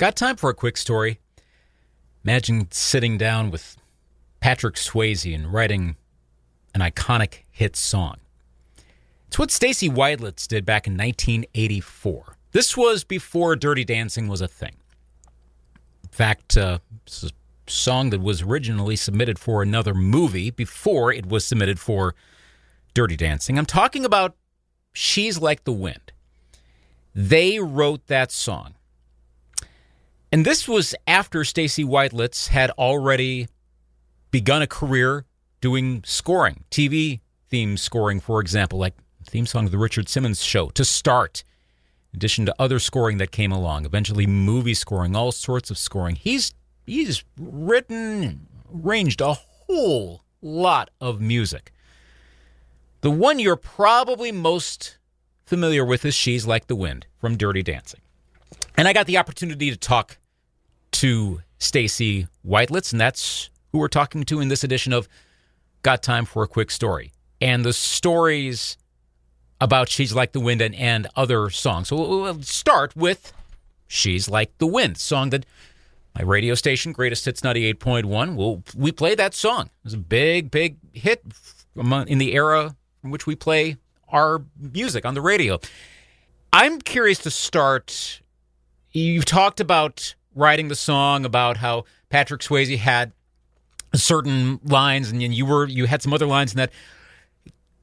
Got time for a quick story? Imagine sitting down with Patrick Swayze and writing an iconic hit song. It's what Stacy Widelitz did back in 1984. This was before Dirty Dancing was a thing. In fact, uh, this is a song that was originally submitted for another movie before it was submitted for Dirty Dancing. I'm talking about She's Like the Wind. They wrote that song. And this was after Stacy Widelitz had already begun a career doing scoring, TV theme scoring, for example, like theme song of the Richard Simmons show to start, in addition to other scoring that came along, eventually movie scoring, all sorts of scoring. He's he's written, arranged a whole lot of music. The one you're probably most familiar with is She's Like the Wind from Dirty Dancing. And I got the opportunity to talk to Stacy Widelitz, and that's who we're talking to in this edition of Got Time for a Quick Story. And the stories about She's Like the Wind and, and other songs. So we'll, we'll start with She's Like the Wind, song that my radio station, Greatest Hits 98.1, will we play that song. It was a big, big hit in the era in which we play our music on the radio. I'm curious to start. You've talked about writing the song, about how Patrick Swayze had certain lines, and you were you had some other lines in that.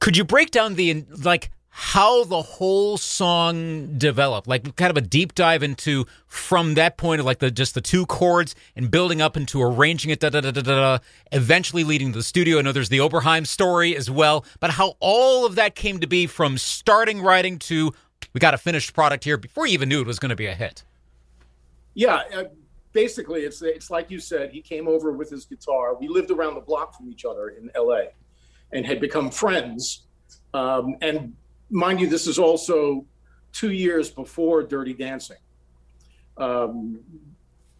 Could you break down the like how the whole song developed, like kind of a deep dive into from that point of like the just the two chords and building up into arranging it, da da da da da, eventually leading to the studio. I know there's the Oberheim story as well, but how all of that came to be from starting writing to we got a finished product here before you even knew it was going to be a hit. Yeah, uh, basically, it's it's like you said. He came over with his guitar. We lived around the block from each other in L.A. and had become friends. Um, and mind you, this is also two years before Dirty Dancing. Um,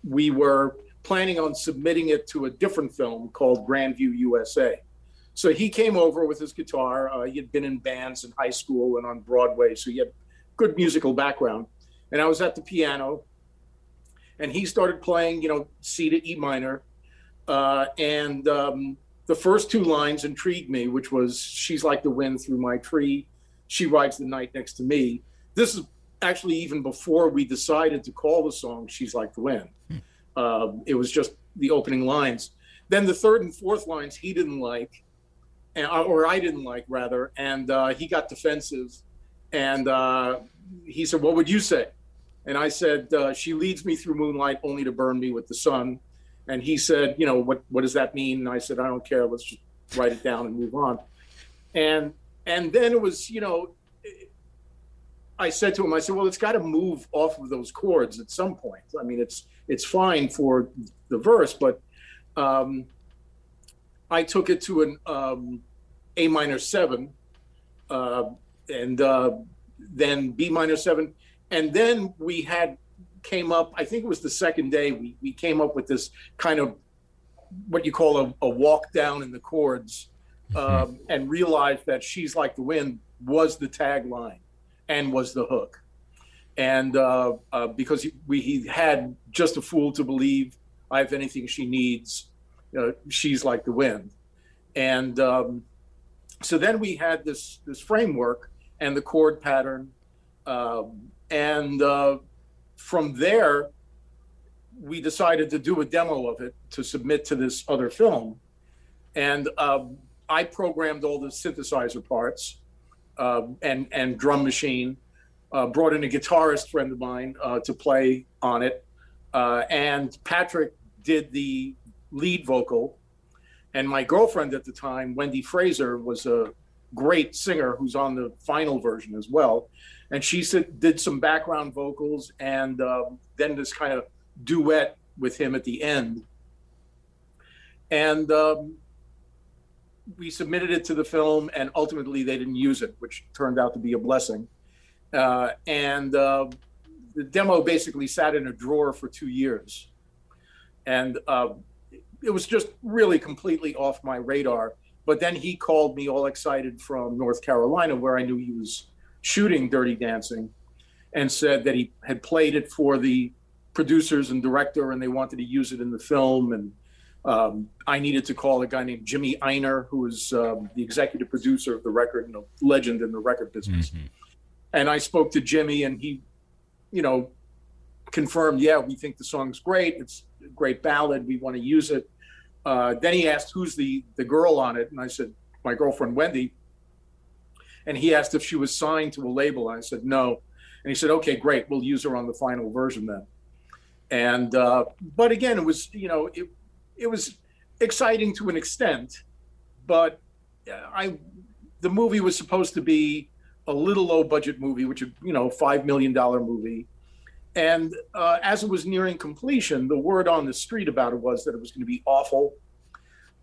we were planning on submitting it to a different film called Grandview USA. So he came over with his guitar. Uh, he had been in bands in high school and on Broadway, so he had good musical background. And I was at the piano, and he started playing, you know, C to E minor. Uh, and um, the first two lines intrigued me, which was "She's like the wind through my tree." She rides the night next to me. This is actually even before we decided to call the song "She's Like the Wind." Uh, it was just the opening lines. Then the third and fourth lines he didn't like, or I didn't like rather, and uh, he got defensive, and uh, he said, "What would you say?" And I said, uh, "She leads me through moonlight, only to burn me with the sun." And he said, "You know what? What does that mean?" And I said, "I don't care. Let's just write it down and move on." And and then it was, you know, I said to him, I said, well, it's got to move off of those chords at some point. I mean, it's it's fine for the verse, but um, I took it to an um, A minor seven, uh, and uh, then B minor seven, and then we had came up. I think it was the second day we we came up with this kind of what you call a, a walk down in the chords mm-hmm. um, and realized that "She's Like the Wind" was the tagline and was the hook. And uh, uh, because he, we, he had just a fool to believe, I have anything she needs. You know, she's like the wind. And um, so then we had this this framework and the chord pattern, um, and uh, from there we decided to do a demo of it to submit to this other film. And um, I programmed all the synthesizer parts uh, and and drum machine. Uh, brought in a guitarist friend of mine uh, to play on it, uh, and Patrick did the lead vocal. And my girlfriend at the time, Wendy Fraser, was a great singer who's on the final version as well. And she said, did some background vocals and um, then this kind of duet with him at the end. And um, we submitted it to the film, and ultimately they didn't use it, which turned out to be a blessing. Uh, and uh, the demo basically sat in a drawer for two years, and uh, it was just really completely off my radar. But then he called me all excited from North Carolina, where I knew he was shooting Dirty Dancing, and said that he had played it for the producers and director, and they wanted to use it in the film. And um, I needed to call a guy named Jimmy Ienner, who was um, the executive producer of the record and a legend in the record business. Mm-hmm. And I spoke to Jimmy, and he, you know, confirmed, yeah, we think the song's great. It's a great ballad. We want to use it. Uh, then he asked, who's the the girl on it? And I said, my girlfriend Wendy. And he asked if she was signed to a label. I said, no. And he said, okay, great. We'll use her on the final version then. And, uh, but again, it was, you know, it, it was exciting to an extent, but I, the movie was supposed to be a little low budget movie, which, you know, $5 million movie. And uh, as it was nearing completion, the word on the street about it was that it was going to be awful.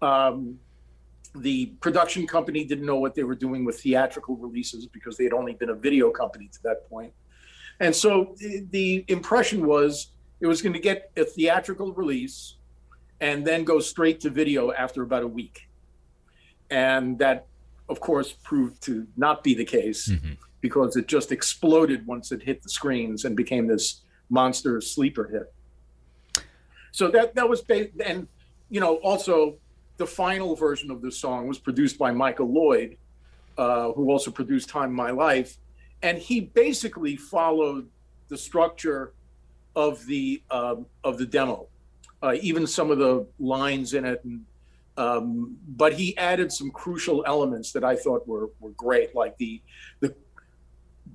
Um, the production company didn't know what they were doing with theatrical releases because they had only been a video company to that point. And so the, impression was it was going to get a theatrical release and then go straight to video after about a week. And that, of course, proved to not be the case mm-hmm. Because it just exploded once it hit the screens and became this monster sleeper hit. So that that was ba- and you know also the final version of the song was produced by Michael Lloyd, uh, who also produced "Time My Life," and he basically followed the structure of the um, of the demo, uh, even some of the lines in it. And, um, but he added some crucial elements that I thought were were great, like the the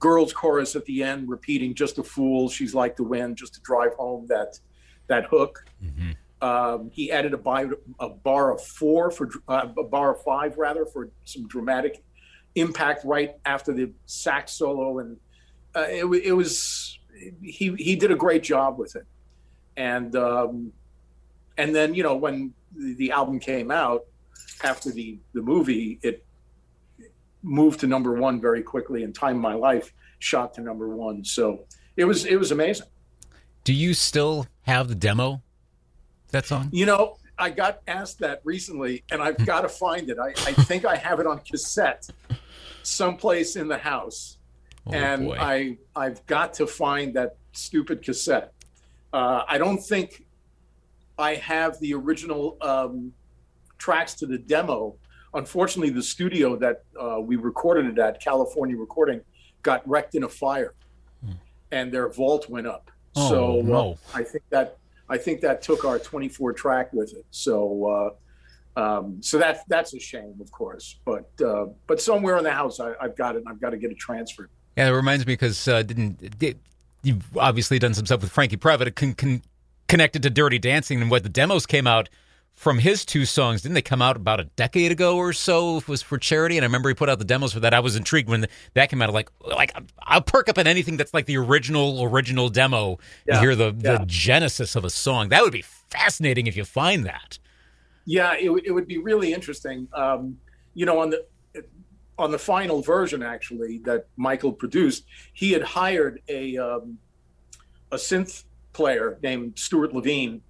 girls' chorus at the end, repeating "Just a fool, she's like the wind," just to drive home that that hook. Mm-hmm. Um, he added a, bar, a bar of four for uh, a bar of five rather for some dramatic impact right after the sax solo, and uh, it, it, was he he did a great job with it, and um, and then you know when the, the album came out after the the movie, it moved to number one very quickly, and Time My Life shot to number one. So it was it was amazing. Do you still have the demo that song? You know, I got asked that recently, and I've got to find it. I, I think I have it on cassette someplace in the house, oh, and boy. I I've got to find that stupid cassette. Uh, I don't think I have the original um, tracks to the demo. Unfortunately, the studio that uh, we recorded it at, California Recording, got wrecked in a fire, hmm. and their vault went up. Oh, so no. uh, I think that I think that took our 24 track with it. So, uh, um, so that that's a shame, of course. But uh, but somewhere in the house, I, have got it. and I've got to get it transferred. Yeah, it reminds me because uh, didn't did, you've obviously done some stuff with Frankie Previte, con- con- connected to Dirty Dancing, and what the demos came out from his two songs. Didn't they come out about a decade ago or so? It was for charity, and I remember he put out the demos for that. I was intrigued when that came out. Like, like I'll perk up at anything that's like the original original demo. Yeah. You hear the yeah. the genesis of a song. That would be fascinating if you find that. Yeah, it, it would be really interesting. Um, you know, on the on the final version, actually, that Michael produced, he had hired a um, a synth player named Stuart Levine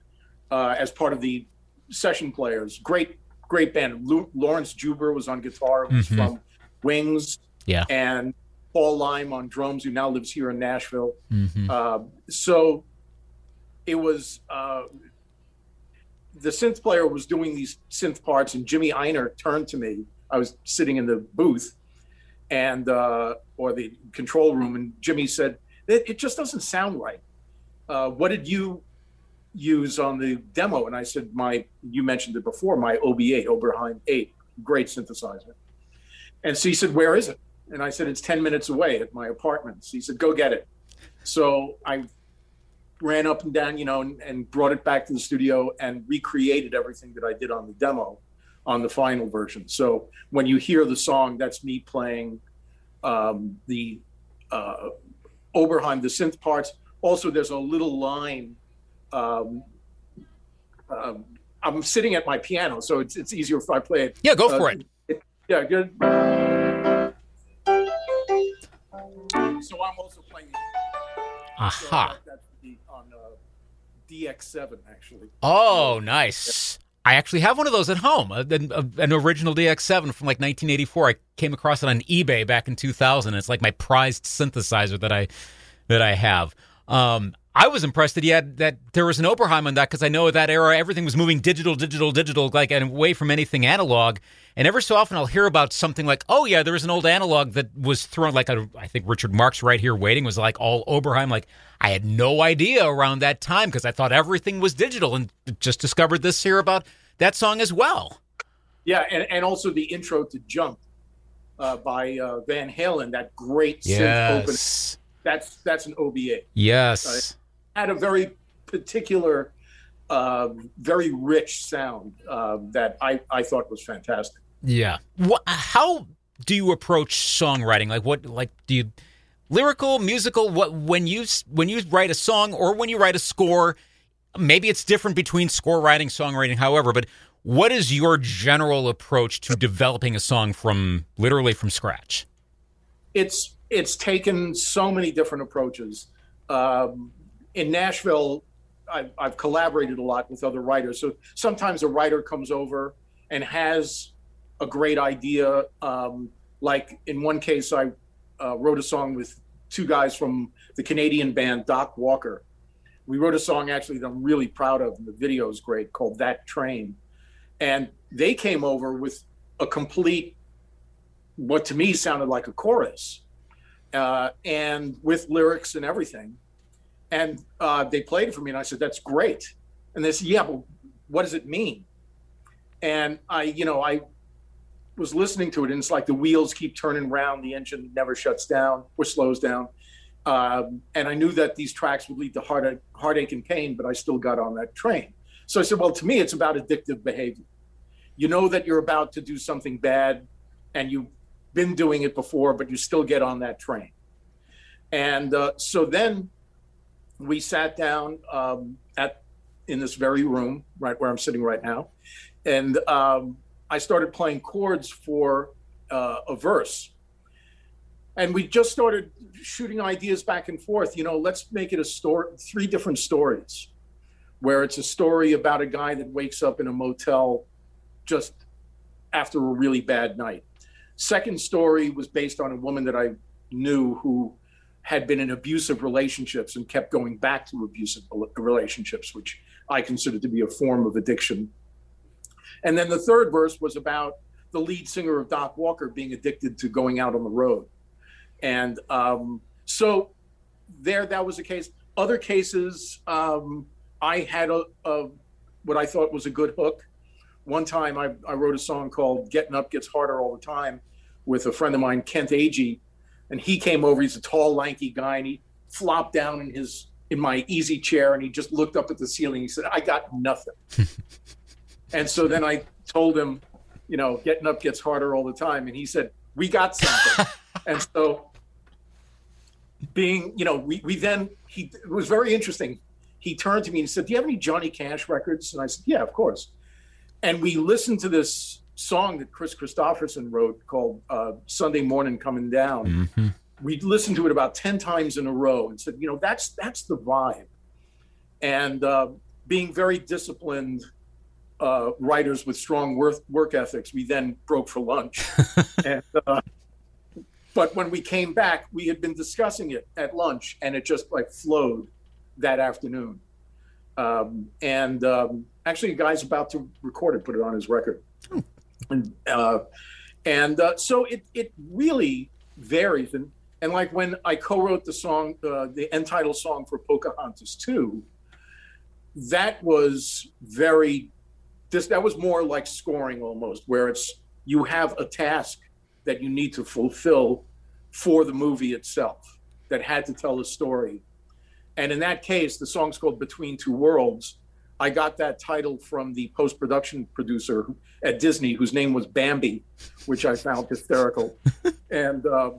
uh, as part of the session players. Great, great band. Lawrence Juber was on guitar, who's mm-hmm. from Wings. Yeah. And Paul Leim on drums, who now lives here in Nashville. Mm-hmm. Uh, so it was uh, the synth player was doing these synth parts, and Jimmy Ienner turned to me. I was sitting in the booth and uh, or the control room, and Jimmy said, "It, it just doesn't sound right. Uh, what did you use on the demo. And I said, my, you mentioned it before, my OB8, Oberheim 8, great synthesizer. And so he said, where is it? And I said, it's 10 minutes away at my apartment. So he said, go get it. So I ran up and down, you know, and, and brought it back to the studio and recreated everything that I did on the demo on the final version. So when you hear the song, that's me playing um, the uh, Oberheim, the synth parts. Also, there's a little line um, um, I'm sitting at my piano, so it's it's easier if I play it. Yeah, go for uh, it. it. Yeah, good. So I'm also playing. Aha. So that's the, on uh, DX7 actually. Oh, nice. I actually have one of those at home, uh, an, an, original DX7 from like 1984. I came across it on eBay back in 2000. It's like my prized synthesizer that I that I have. Um, I was impressed that he had that there was an Oberheim on that because I know at that era everything was moving digital, digital, digital, like and away from anything analog. And ever so often I'll hear about something like, oh yeah, there was an old analog that was thrown like a, I think Richard Marx right here waiting was like all Oberheim. Like I had no idea around that time because I thought everything was digital and just discovered this here about that song as well. Yeah, and, and also the intro to Jump uh, by uh, Van Halen, that great yes. synth opening. That's that's an OB8. Yes. Uh, had a very particular, uh, very rich sound uh, that I, I thought was fantastic. Yeah. What, how do you approach songwriting? Like what? Like do you lyrical, musical? What when you when you write a song or when you write a score? Maybe it's different between score writing, songwriting. However, but what is your general approach to developing a song from literally from scratch? It's it's taken so many different approaches. Um, in Nashville, I've, I've, collaborated a lot with other writers. So sometimes a writer comes over and has a great idea. Um, like in one case, I uh, wrote a song with two guys from the Canadian band Doc Walker. We wrote a song actually that I'm really proud of, and the video is great, called That Train. And they came over with a complete, what to me sounded like a chorus, uh, and with lyrics and everything and uh, they played it for me, and I said, "That's great." And they said, "Yeah, but what does it mean?" And I, you know, I was listening to it, and it's like the wheels keep turning round, the engine never shuts down or slows down. Um, and I knew that these tracks would lead to heartache, heartache and pain, but I still got on that train. So I said, "Well, to me, it's about addictive behavior. You know that you're about to do something bad, and you've been doing it before, but you still get on that train." And uh, so then we sat down um, at in this very room, right where I'm sitting right now, and um, I started playing chords for uh, a verse. And we just started shooting ideas back and forth. You know, let's make it a story, three different stories, where it's a story about a guy that wakes up in a motel just after a really bad night. Second story was based on a woman that I knew who had been in abusive relationships and kept going back to abusive relationships, which I consider to be a form of addiction. And then the third verse was about the lead singer of Doc Walker being addicted to going out on the road. And um, so there, that was a case. Other cases, um, I had a, a, what I thought was a good hook. One time I, I wrote a song called Getting Up Gets Harder All the Time with a friend of mine, Kent Agee, and he came over. He's a tall, lanky guy, and he flopped down in his in my easy chair, and he just looked up at the ceiling. He said, "I got nothing." and so then I told him, you know, getting up gets harder all the time, and he said, "We got something." and so, being, you know, we we then he it was very interesting. He turned to me and said, "Do you have any Johnny Cash records?" And I said, "Yeah, of course." And we listened to this song that Kris Kristofferson wrote called uh, Sunday Morning Coming Down. Mm-hmm. We listened to it about 10 times in a row and said, you know, that's that's the vibe. And uh, being very disciplined uh, writers with strong work, work ethics, we then broke for lunch. and, uh, but when we came back, we had been discussing it at lunch and it just like flowed that afternoon. Um, and um, actually, a guy's about to record it, put it on his record. And uh, and uh, so it it really varies. And and like when I co-wrote the song, uh, the end title song for Pocahontas two, that was very this that was more like scoring almost, where it's you have a task that you need to fulfill for the movie itself that had to tell a story. And in that case, the song's called Between Two Worlds. I got that title from the post production producer at Disney, whose name was Bambi, which I found hysterical. and uh,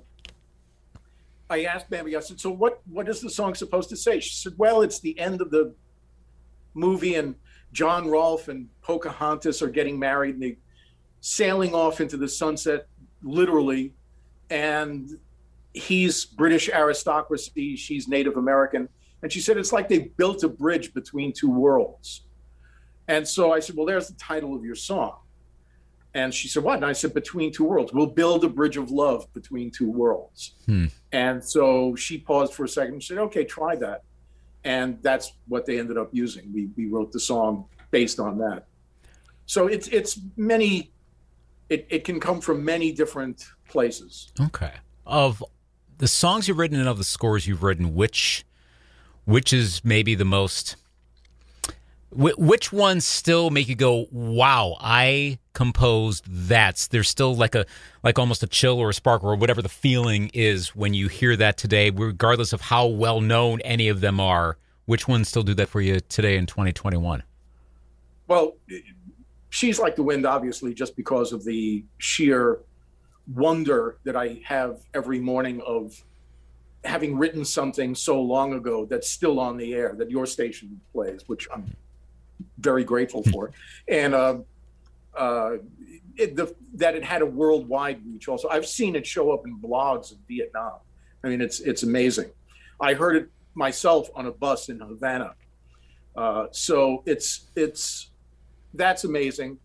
I asked Bambi, I said, "So what? What is the song supposed to say?" She said, "Well, it's the end of the movie, and John Rolfe and Pocahontas are getting married, and they sailing off into the sunset, literally, and." He's British aristocracy. She's Native American and she said, it's like they built a bridge between two worlds. And so I said, well, there's the title of your song. And she said, what? And I said, between two worlds. We'll build a bridge of love between two worlds. Hmm. And so she paused for a second and said, okay, try that. and that's what they ended up using. We we wrote the song based on that. So it's it's many. It it can come from many different places. Okay. Of the songs you've written and of the scores you've written, which which is maybe the most which ones still make you go, "Wow, I composed that." There's still like a like almost a chill or a spark or whatever the feeling is when you hear that today, regardless of how well known any of them are. Which ones still do that for you today in 2021? Well, she's like the wind, obviously, just because of the sheer wonder that I have every morning of having written something so long ago that's still on the air that your station plays, which I'm very grateful for, and uh, uh, it, the, that it had a worldwide reach. Also, I've seen it show up in blogs in Vietnam. I mean, it's it's amazing. I heard it myself on a bus in Havana. Uh, so it's it's that's amazing,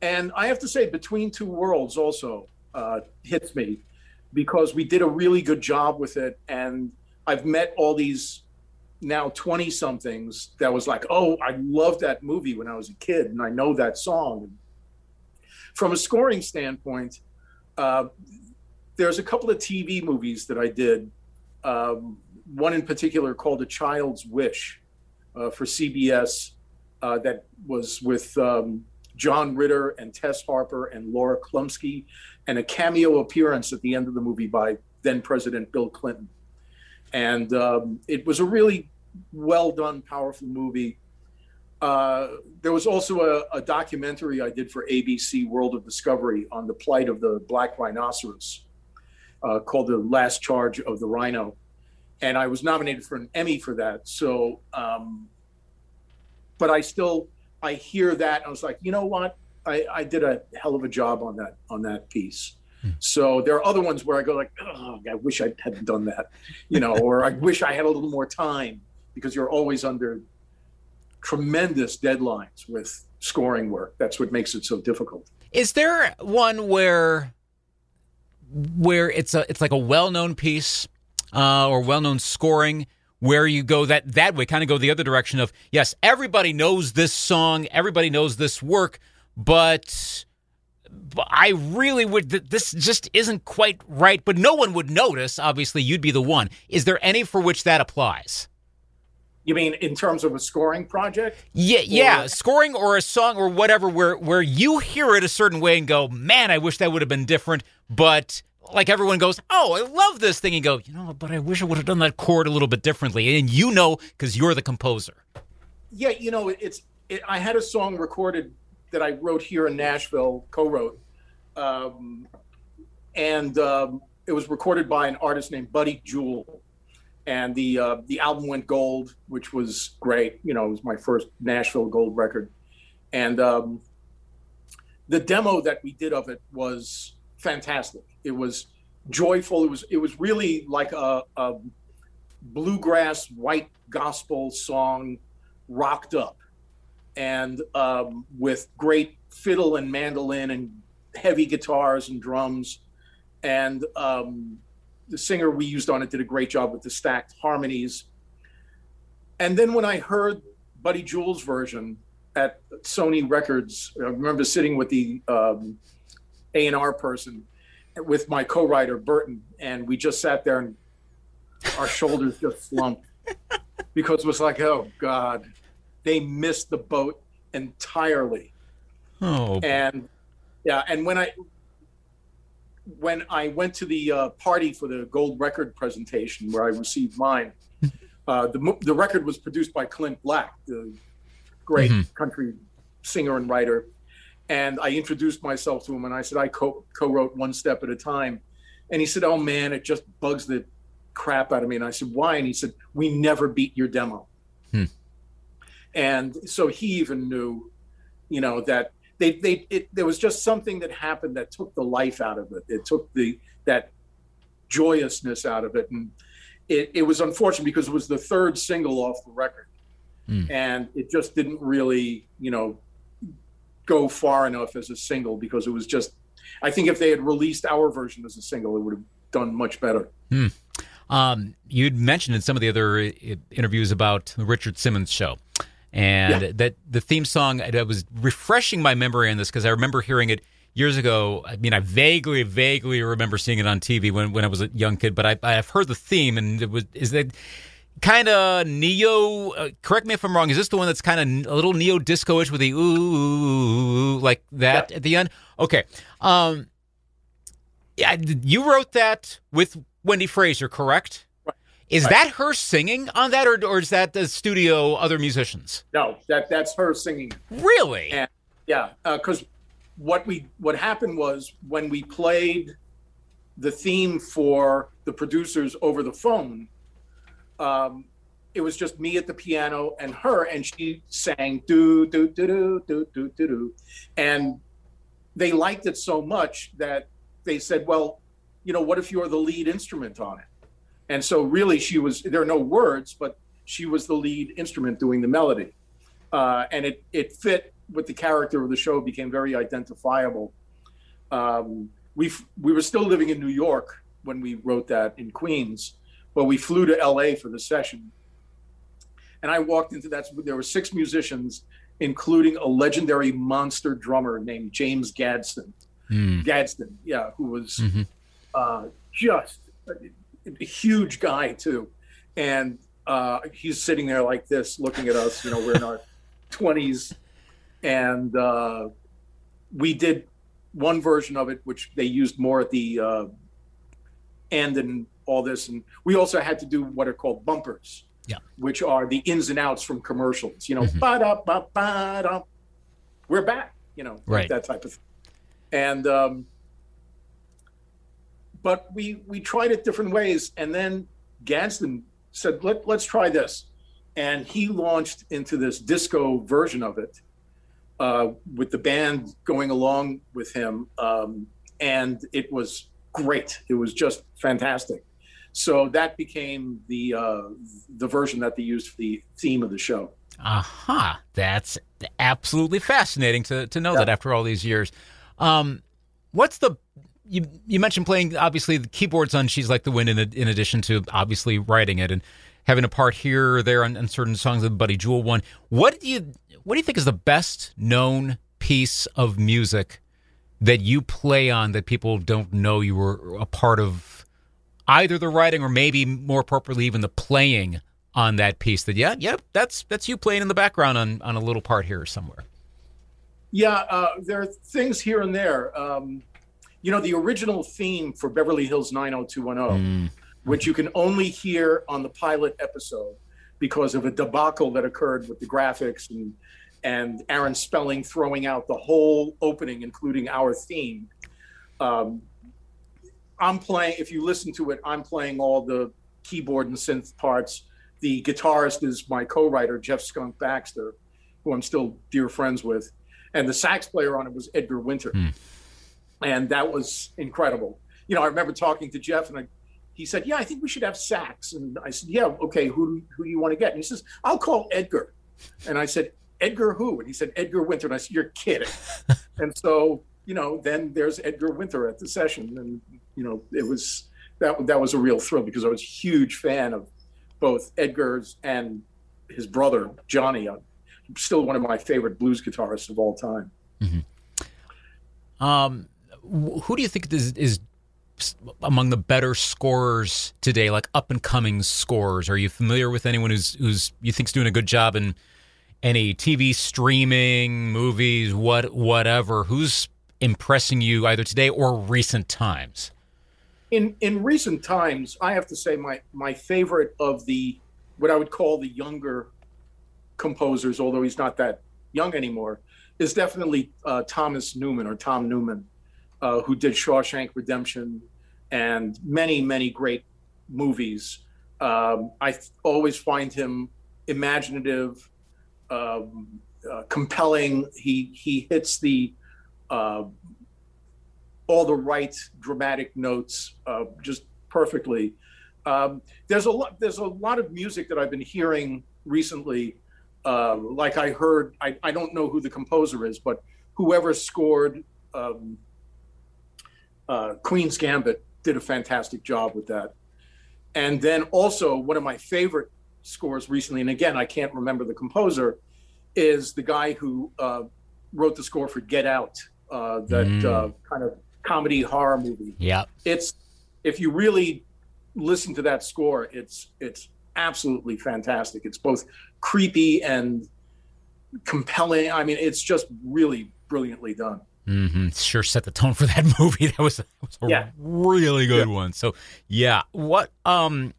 and I have to say, Between Two Worlds also uh, hits me because we did a really good job with it, and I've met all these now 20 somethings that was like, oh, I loved that movie when I was a kid and I know that song. From a scoring standpoint, uh, there's a couple of TV movies that I did. Um, one in particular called A Child's Wish uh, for CBS uh, that was with um, John Ritter and Tess Harper and Laura Chlumsky, and a cameo appearance at the end of the movie by then President Bill Clinton. And um, it was a really well done, powerful movie. Uh, there was also a, a, documentary I did for ABC World of Discovery on the plight of the black rhinoceros uh, called The Last Charge of the Rhino. And I was nominated for an Emmy for that. So, um, but I still, I hear that. I was like, you know what? I, I did a hell of a job on that, on that piece. Hmm. So there are other ones where I go like, oh, I wish I hadn't done that, you know, or I wish I had a little more time because you're always under tremendous deadlines with scoring work. That's what makes it so difficult. Is there one where where it's a it's like a well-known piece uh, or well-known scoring where you go that that way kind of go the other direction of yes everybody knows this song everybody knows this work but I really would. This just isn't quite right, but no one would notice. Obviously, you'd be the one. Is there any for which that applies? You mean in terms of a scoring project? Yeah, or? yeah, scoring or a song or whatever, where where you hear it a certain way and go, "Man, I wish that would have been different." But like everyone goes, "Oh, I love this thing," and go, "You know, but I wish I would have done that chord a little bit differently." And you know, because you're the composer. Yeah, you know, it's. It, I had a song recorded that I wrote here in Nashville, co-wrote, um, and um, it was recorded by an artist named Buddy Jewell and the uh, the album went gold, which was great. You know, it was my first Nashville gold record, and um, the demo that we did of it was fantastic. It was joyful. It was it was really like a, a bluegrass white gospel song, rocked up, and um, with great fiddle and mandolin and heavy guitars and drums, and um, the singer we used on it did a great job with the stacked harmonies. And then when I heard Buddy Jewell's version at Sony Records, I remember sitting with the um, A&R person with my co-writer Burton, and we just sat there and our shoulders just slumped because it was like, oh God, they missed the boat entirely. Oh. And yeah, and when I when I went to the uh, party for the gold record presentation where I received mine, uh, the the record was produced by Clint Black, the great mm-hmm. country singer and writer. And I introduced myself to him, and I said I co co-wrote one step at a time. And he said, "Oh man, it just bugs the crap out of me." And I said, "Why?" And he said, "We never beat your demo." Hmm. And so he even knew, you know, that they they it, there was just something that happened that took the life out of it. It took the that joyousness out of it, and it, it was unfortunate because it was the third single off the record, mm. and it just didn't really you know go far enough as a single because it was just. I think if they had released our version as a single, it would have done much better. Hmm. Um, you'd mentioned in some of the other uh, interviews about the Richard Simmons show, and yeah. that the theme song. I was refreshing my memory on this because I remember hearing it years ago. I mean, I vaguely, vaguely remember seeing it on TV when, when I was a young kid, but I, I've heard the theme, and it was is that kind of neo. Uh, correct me if I'm wrong. Is this the one that's kind of a little neo disco-ish with the ooh like that yeah. at the end? Okay. Um, yeah, you wrote that with Wendy Fraser, correct? Is right. that her singing on that, or, or is that the studio other musicians? No, that that's her singing. Really? And, yeah, because uh, what we what happened was when we played the theme for the producers over the phone, um, it was just me at the piano and her, and she sang do do do do do do do do, and they liked it so much that they said, well, you know, what if you're the lead instrument on it? And so really, she was there are no words, but she was the lead instrument doing the melody, uh, and it it fit with the character of the show became very identifiable. Um, we we were still living in New York when we wrote that in Queens, but we flew to L.A. for the session. And I walked into that. There were six musicians, including a legendary monster drummer named James Gadson. Mm. Gadson, yeah, who was mm-hmm. uh, just huge guy too, and uh, he's sitting there like this, looking at us. You know, we're in our twenties, and uh, we did one version of it, which they used more at the uh, end and all this, and we also had to do what are called bumpers, yeah, which are the ins and outs from commercials. You know, mm-hmm. ba da ba ba da, we're back. You know, right. that type of thing, and um, but we we tried it different ways, and then Gadson said, Let, let's try this. And he launched into this disco version of it uh, with the band going along with him, um, and it was great. It was just fantastic. So that became the uh, the version that they used for the theme of the show. Aha, uh-huh. that's absolutely fascinating to to know yeah. that after all these years. Um, what's the you you mentioned playing obviously the keyboards on "She's Like the Wind" in, in addition to obviously writing it and having a part here or there on, on certain songs of the Buddy Jewell one. What do you what do you think is the best known piece of music that you play on that people don't know you were a part of either the writing or maybe more appropriately even the playing on that piece that yeah yep that's that's you playing in the background on on a little part here or somewhere yeah uh, there are things here and there um, you know the original theme for beverly hills 90210 mm. which you can only hear on the pilot episode because of a debacle that occurred with the graphics and and Aaron Spelling throwing out the whole opening, including our theme. Um, I'm playing. If you listen to it, I'm playing all the keyboard and synth parts. The guitarist is my co-writer Jeff Skunk Baxter, who I'm still dear friends with, and the sax player on it was Edgar Winter, mm. And that was incredible. You know, I remember talking to Jeff, and I he said, "Yeah, I think we should have sax." And I said, "Yeah, okay. Who who do you want to get?" And he says, "I'll call Edgar." And I said, "Edgar who?" And he said, "Edgar Winter." And I said, "You're kidding." and so you know, then there's Edgar Winter at the session, and you know, it was that that was a real thrill because I was a huge fan of both Edgar's and his brother Johnny. I'm still one of my favorite blues guitarists of all time. Mm-hmm. Um, who do you think is, is among the better scorers today, like up and coming scorers? Are you familiar with anyone who's who's you think's doing a good job in any TV streaming, movies, what whatever? Who's impressing you either today or recent times? In in recent times, I have to say my my favorite of the what I would call the younger composers, although he's not that young anymore, is definitely uh, Thomas Newman or Tom Newman, uh, who did Shawshank Redemption, and many, many great movies. Um, I always find him imaginative, um, uh, compelling. He he hits the uh, all the right dramatic notes uh, just perfectly. Um, there's a lot. There's a lot of music that I've been hearing recently. Uh, like I heard, I, I don't know who the composer is, but whoever scored um, uh, Queen's Gambit did a fantastic job with that. and then also one of my favorite scores recently, and again I can't remember the composer, is the guy who uh, wrote the score for Get Out, uh, that Mm. uh, kind of comedy horror movie. Yeah. It's if you really listen to that score, it's it's absolutely fantastic. It's both creepy and compelling. I mean, it's just really brilliantly done. Hmm Sure set the tone for that movie. That was, that was a Yeah. really good one. So yeah, what um,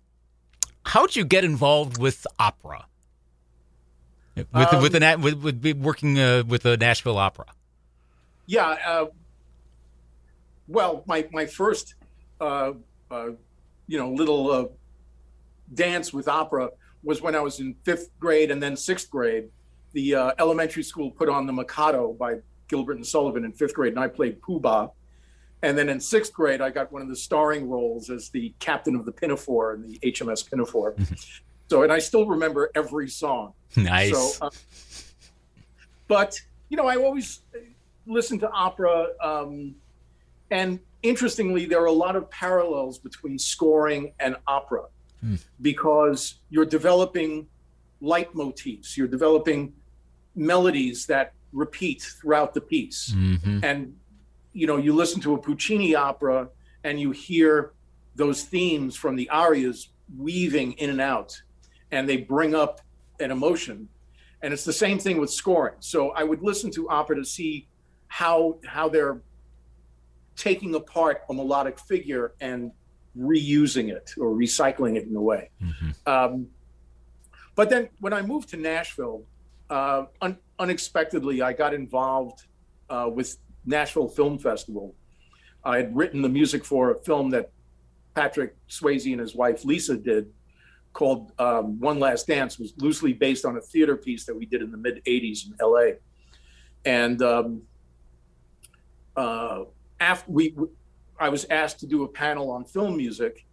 how'd you get involved with opera? With the, with the Um, Na- with, with be working uh, with the Nashville Opera. Yeah. Uh, well, my my first, uh, uh, you know, little uh, dance with opera was when I was in fifth grade and then sixth grade. The uh, elementary school put on the Mikado by Gilbert and Sullivan in fifth grade, and I played Pooh Bah. And then in sixth grade, I got one of the starring roles as the captain of the Pinafore in the HMS Pinafore. so, and I still remember every song. Nice. So, uh, but you know, I always listen to opera, um, and interestingly, there are a lot of parallels between scoring and opera Hmm. because you're developing leitmotifs, you're developing melodies that repeat throughout the piece, hmm and you know, you listen to a Puccini opera and you hear those themes from the arias weaving in and out, and they bring up an emotion. And it's the same thing with scoring. So I would listen to opera to see how how they're taking apart a melodic figure and reusing it or recycling it in a way. hmm Um, but then when I moved to Nashville, uh, un- unexpectedly, I got involved uh, with Nashville Film Festival. I had written the music for a film that Patrick Swayze and his wife Lisa did called um, One Last Dance, was loosely based on a theater piece that we did in the mid 80s in LA. And um, uh, after we, I was asked to do a panel on film music.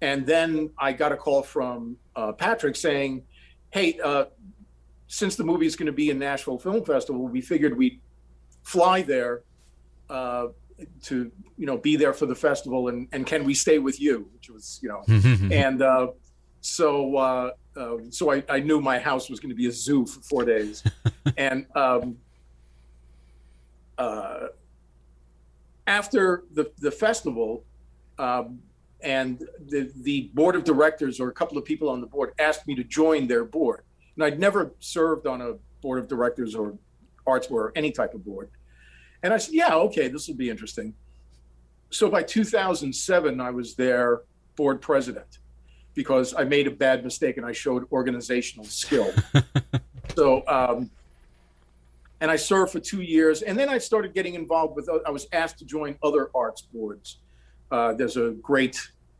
And then I got a call from uh, Patrick saying, "Hey, uh, since the movie is going to be in Nashville Film Festival, we figured we'd fly there uh, to, you know, be there for the festival, and and can we stay with you?" Which was, you know, and uh, so uh, uh, so I, I knew my house was going to be a zoo for four days, and um, uh, after the the festival, um, and the the board of directors or a couple of people on the board asked me to join their board, and I'd never served on a board of directors or arts board or any type of board, and I said, yeah, okay, this will be interesting. So by 2007, I was their board president because I made a bad mistake and I showed organizational skill. so, um, and I served for two years, and then I started getting involved with. I was asked to join other arts boards. Uh, there's a great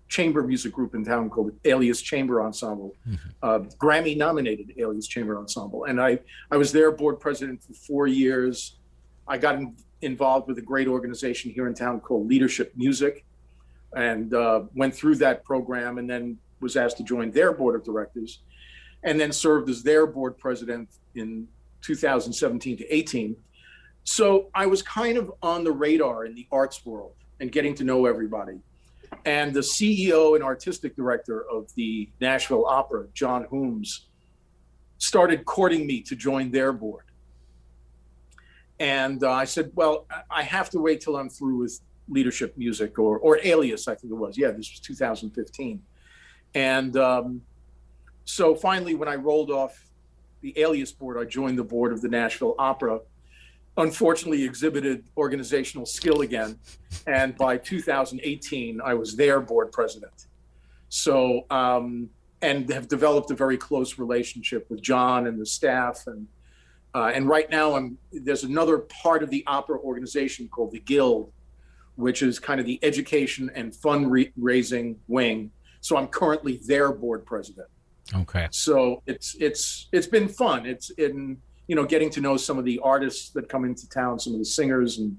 chamber music group in town called Alias Chamber Ensemble, uh, Grammy nominated Alias Chamber Ensemble, and I I was their board president for four years. I got in, involved with a great organization here in town called Leadership Music, and uh, went through that program, and then was asked to join their board of directors, and then served as their board president in 2017 to 18. So I was kind of on the radar in the arts world and getting to know everybody. And the CEO and artistic director of the Nashville Opera, John Hoomes, started courting me to join their board. And uh, I said, well, I- have to wait till I'm through with leadership music or, or alias, I think it was. Yeah, this was 2015. And um, so finally, when I rolled off the alias board, I joined the board of the Nashville Opera. Unfortunately, exhibited organizational skill again, and by 2018, I was their board president. So, um, and have developed a very close relationship with John and the staff, and uh, and right now, I'm there's another part of the opera organization called the Guild, which is kind of the education and fundraising wing. So I'm currently their board president Okay. so it's it's it's been fun it's in you know getting to know some of the artists that come into town some of the singers and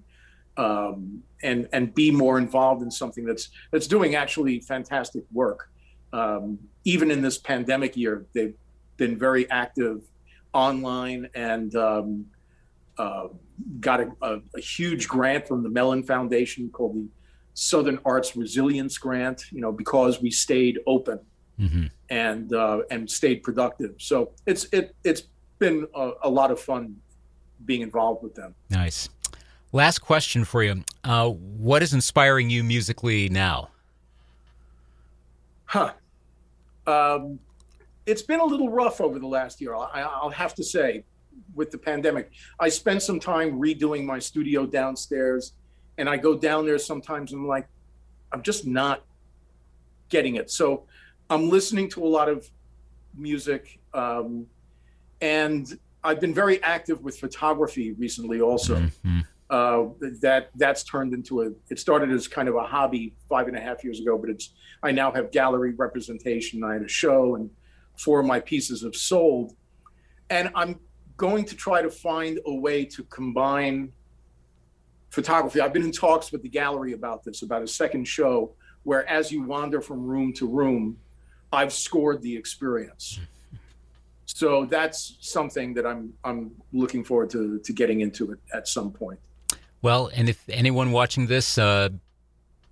um, and and be more involved in something that's that's doing actually fantastic work um, even in this pandemic year they've been very active online and um, uh, got a, a, a huge grant from the mellon foundation called the Southern Arts Resilience Grant, you know, because we stayed open mm-hmm. and uh, and stayed productive. So it's it it's been a, a, lot of fun being involved with them. Nice. Last question for you: uh, What is inspiring you musically now? Huh. Um, it's been a little rough over the last year. I, I'll have to say, with the pandemic, I spent some time redoing my studio downstairs, and I go down there sometimes and I'm like, I'm just not getting it. So I'm listening to a lot of music, um, and I've been very active with photography recently. Also, mm-hmm. uh, that that's turned into a. It started as kind of a hobby five and a half years ago, but it's. I now have gallery representation. I had a show, and four of my pieces have sold, and I'm going to try to find a way to combine photography. I've been in talks with the gallery about this, about a second show where as you wander from room to room, I've scored the experience. So that's something that I'm I'm looking forward to to getting into it at some point. Well, and if anyone watching this uh,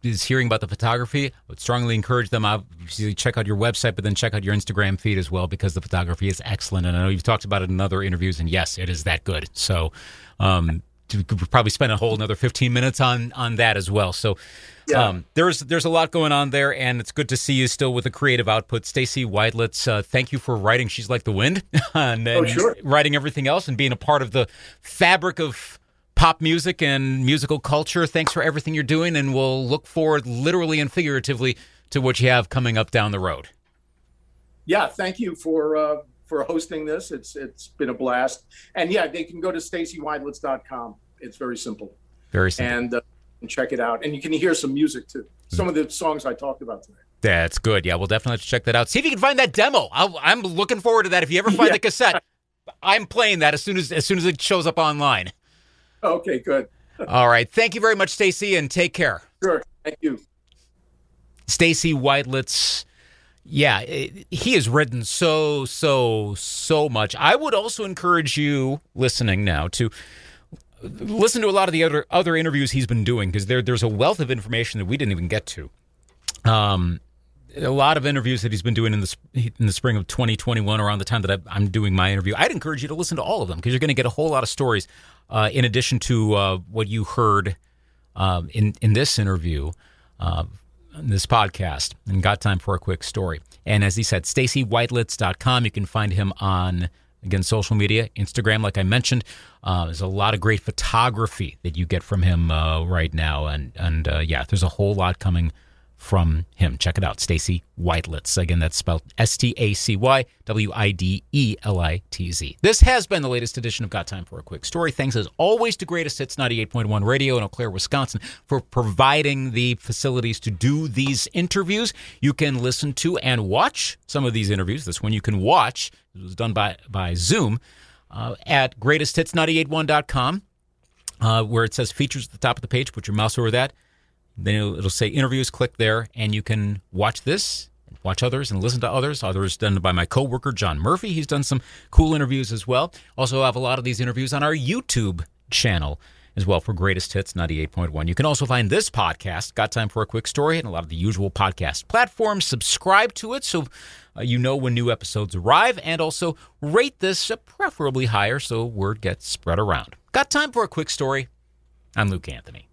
is hearing about the photography, I would strongly encourage them. Obviously, check out your website, but then check out your Instagram feed as well because the photography is excellent. And I know you've talked about it in other interviews, and yes, it is that good. So, um, we could probably spend a whole another 15 minutes on on that as well. So yeah. um, there's there's a lot going on there, and it's good to see you still with a creative output. Stacy Widelitz, uh, thank you for writing "She's Like the Wind" and, and oh, sure. writing everything else and being a part of the fabric of pop music and musical culture. Thanks for everything you're doing, and we'll look forward, literally and figuratively, to what you have coming up down the road. Yeah, thank you for. Uh for hosting this. It's it's been a blast. And yeah, they can go to stacywidelitz.com. It's very simple. Very simple. And, uh, and check it out. And you can hear some music too. Some of the songs I talked about today. That's good. Yeah, we'll definitely have to check that out. See if you can find that demo. i am looking forward to that. If you ever find yeah. the cassette, I'm playing that as soon as as soon as it shows up online. Okay, good. All right. Thank you very much, Stacy, and take care. Sure. Thank you. Stacy Widelitz yeah, it, he has written so, so, so much. I would also encourage you listening now to listen to a lot of the other other interviews he's been doing because there there's a wealth of information that we didn't even get to. Um, a lot of interviews that he's been doing in the in the spring of 2021, around the time that I'm doing my interview. I'd encourage you to listen to all of them because you're going to get a whole lot of stories uh, in addition to uh, what you heard um, in in this interview. This podcast and got time for a quick story. And as he said, StacyWidelitz.com. You can find him on, again, social media, Instagram, like I mentioned. Uh, there's a lot of great photography that you get from him uh, right now. And, and uh, yeah, there's a whole lot coming from him. Check it out, Stacy Widelitz. Again, that's spelled S T A C Y W I D E L I T Z. This has been the latest edition of Got Time for a Quick Story. Thanks as always to Greatest Hits 98.1 Radio in Eau Claire, Wisconsin for providing the facilities to do these interviews. You can listen to and watch some of these interviews. This one you can watch. It was done by, by Zoom uh, at greatesthits981.com. Uh, where it says features at the top of the page. Put your mouse over that then it'll, it'll say interviews. Click there, and you can watch this watch others and listen to others. Others done by my coworker John Murphy. He's done some cool interviews as well. Also have a lot of these interviews on our YouTube channel as well for Greatest Hits 98.1. You can also find this podcast, Got Time for a Quick Story, and a lot of the usual podcast platforms. Subscribe to it so uh, you know when new episodes arrive, and also rate this uh, preferably higher so word gets spread around. Got time for a quick story? I'm Luke Anthony.